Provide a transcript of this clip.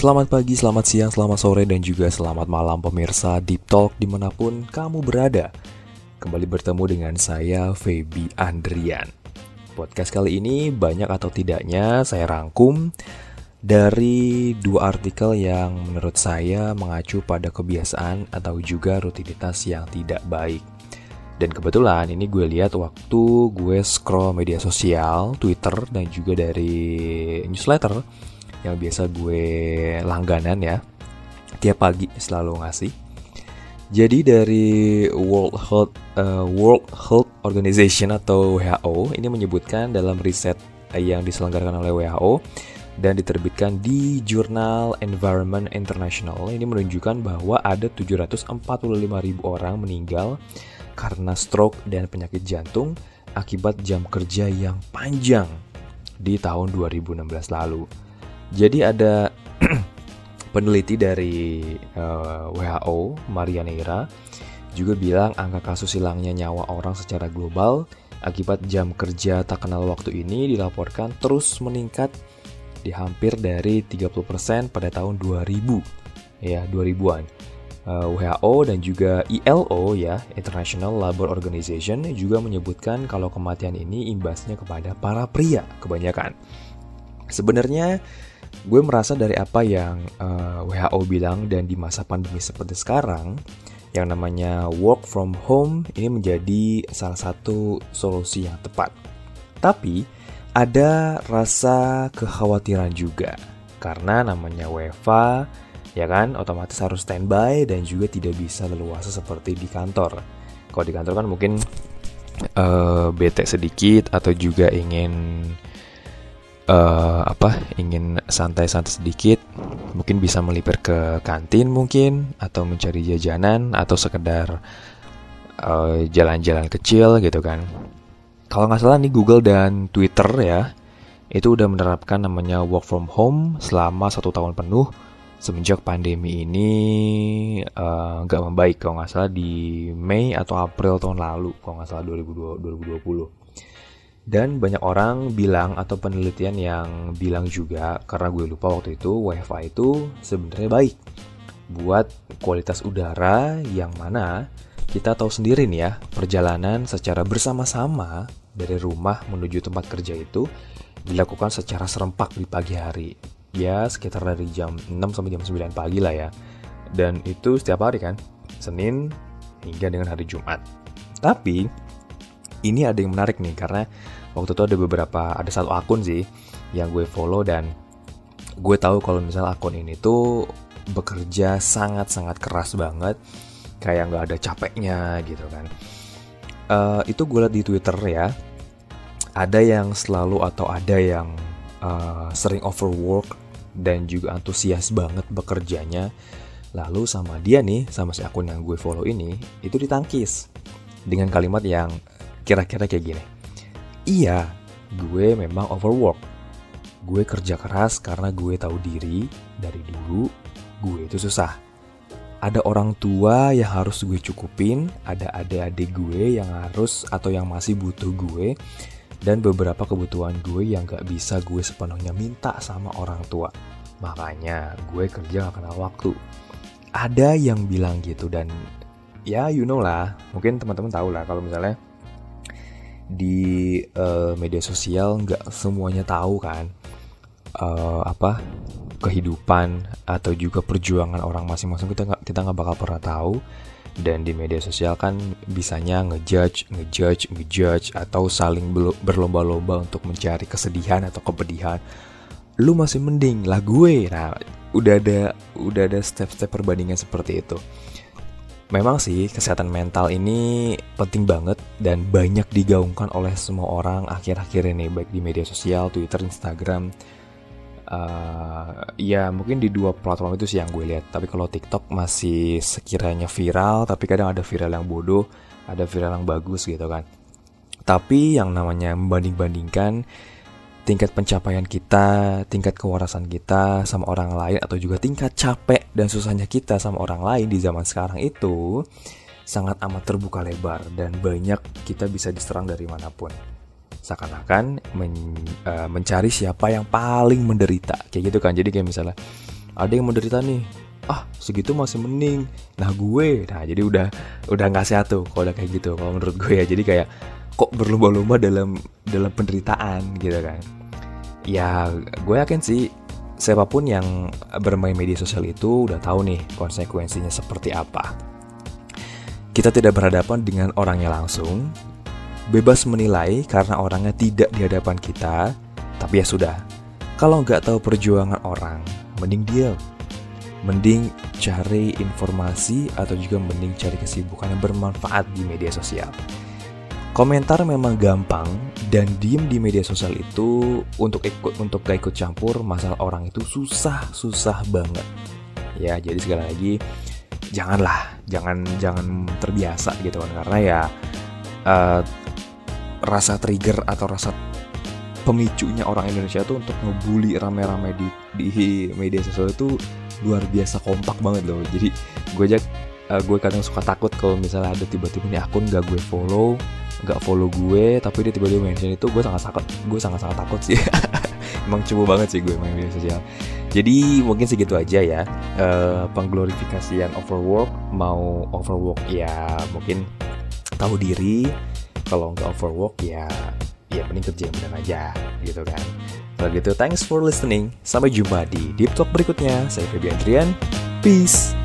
Selamat pagi, selamat siang, selamat sore, dan juga selamat malam pemirsa Deep Talk di mana pun kamu berada. Kembali bertemu dengan saya, Feby Andrian. Podcast kali ini banyak atau tidaknya saya rangkum dari dua artikel yang menurut saya mengacu pada kebiasaan atau juga rutinitas yang tidak baik. Dan kebetulan ini gue lihat waktu gue scroll media sosial, Twitter, dan juga dari newsletter yang biasa gue langganan ya tiap pagi selalu ngasih. Jadi dari World Health uh, World Health Organization atau WHO ini menyebutkan dalam riset yang diselenggarakan oleh WHO dan diterbitkan di jurnal Environment International ini menunjukkan bahwa ada 745 ribu orang meninggal karena stroke dan penyakit jantung akibat jam kerja yang panjang di tahun 2016 lalu. Jadi ada peneliti dari uh, eh, WHO, Maria Neira, juga bilang angka kasus hilangnya nyawa orang secara global akibat jam kerja tak kenal waktu ini dilaporkan terus meningkat di hampir dari 30% pada tahun 2000 ya 2000-an. Uh, WHO dan juga ILO ya International Labour Organization juga menyebutkan kalau kematian ini imbasnya kepada para pria kebanyakan. Sebenarnya gue merasa dari apa yang uh, eh, WHO bilang dan di masa pandemi seperti sekarang yang namanya work from home ini menjadi salah satu solusi yang tepat. Tapi ada rasa kekhawatiran juga karena namanya WFA ya kan otomatis harus standby dan juga tidak bisa leluasa seperti di kantor. Kalau di kantor kan mungkin uh, bete sedikit atau juga ingin uh, apa ingin santai-santai sedikit mungkin bisa melipir ke kantin mungkin atau mencari jajanan atau sekedar eh, jalan-jalan uh, kecil gitu kan. Kalau nggak salah nih Google dan Twitter ya itu udah menerapkan namanya work from home selama satu tahun penuh. Semenjak pandemi ini eh, nggak uh, membaik kalau nggak salah di Mei atau April tahun lalu kalau nggak salah 2020 dan banyak orang bilang atau penelitian yang bilang juga karena gue lupa waktu itu WiFi itu sebenarnya baik. Buat kualitas udara yang mana kita tahu sendiri nih ya perjalanan secara bersama-sama dari rumah menuju tempat kerja itu dilakukan secara serempak di pagi hari. Ya sekitar dari jam 6 sampai jam 9 pagi lah ya. Dan itu setiap hari kan Senin hingga dengan hari Jumat. Tapi ini ada yang menarik nih karena waktu itu ada beberapa ada satu akun sih yang gue follow dan gue tahu kalau misalnya akun ini tuh bekerja sangat-sangat keras banget kayak nggak ada capeknya gitu kan. Uh, itu gue liat di twitter ya ada yang selalu atau ada yang uh, sering overwork dan juga antusias banget bekerjanya. Lalu sama dia nih sama si akun yang gue follow ini itu ditangkis dengan kalimat yang kira-kira kayak gini Iya, gue memang overwork. Gue kerja keras karena gue tahu diri dari dulu gue itu susah. Ada orang tua yang harus gue cukupin, ada adik-adik gue yang harus atau yang masih butuh gue, dan beberapa kebutuhan gue yang gak bisa gue sepenuhnya minta sama orang tua. Makanya gue kerja gak kenal waktu. Ada yang bilang gitu dan ya you know lah, mungkin teman-teman tahu lah kalau misalnya di uh, media sosial nggak semuanya tahu kan uh, apa kehidupan atau juga perjuangan orang masing-masing kita nggak kita nggak bakal pernah tahu. Dan di media sosial kan bisanya ngejudge ngejudge ngejudge atau saling berlomba-lomba untuk mencari kesedihan atau kepedihan. Lu masih mending lah gue. Nah udah ada udah ada step-step perbandingan seperti itu Memang sih kesehatan mental ini penting banget dan banyak digaungkan oleh semua orang akhir-akhir ini baik di media sosial, Twitter, Instagram. Uh, ya mungkin di dua platform itu sih yang gue lihat. Tapi kalau TikTok masih sekiranya viral, tapi kadang ada viral yang bodoh, ada viral yang bagus gitu kan. Tapi yang namanya membanding-bandingkan tingkat pencapaian kita, tingkat kewarasan kita sama orang lain atau juga tingkat capek dan susahnya kita sama orang lain di zaman sekarang itu sangat amat terbuka lebar dan banyak kita bisa diserang dari mana pun. Seakan-akan men, uh, mencari siapa yang paling menderita kayak gitu kan. Jadi kayak misalnya ada yang menderita nih ah segitu masih mending nah gue nah jadi udah udah nggak sehat tuh kalau udah kayak gitu kalau menurut gue ya jadi kayak kok berlomba-lomba dalam dalam penderitaan gitu kan. Ya gue yakin sih siapa pun yang bermain media sosial itu udah tahu nih konsekuensinya seperti apa. Kita tidak berhadapan dengan orangnya langsung bebas menilai karena orangnya tidak di hadapan kita tapi ya sudah. Kalau nggak tahu perjuangan orang mending diam. Mending cari informasi atau juga mending cari kesibukan yang bermanfaat di media sosial. Komentar memang gampang dan diem di media sosial itu untuk ikut untuk gak ikut campur masalah orang itu susah susah banget. Ya jadi sekali lagi janganlah jangan jangan terbiasa gitu kan karena ya uh, rasa trigger atau rasa pemicunya orang Indonesia tuh untuk ngebully rame-rame di di media sosial itu luar biasa kompak banget loh jadi gue aja uh, gue kadang suka takut kalau misalnya ada tiba-tiba nih akun gak gue follow gak follow gue tapi dia tiba-tiba mention itu gue sangat takut gue sangat sangat takut sih emang coba banget sih gue main media sosial jadi mungkin segitu aja ya uh, pengglorifikasian overwork mau overwork ya mungkin tahu diri kalau nggak overwork ya ya mending kerja yang benar aja gitu kan kalau gitu, thanks for listening. Sampai jumpa di Deep Talk berikutnya. Saya Febian Trian. Peace.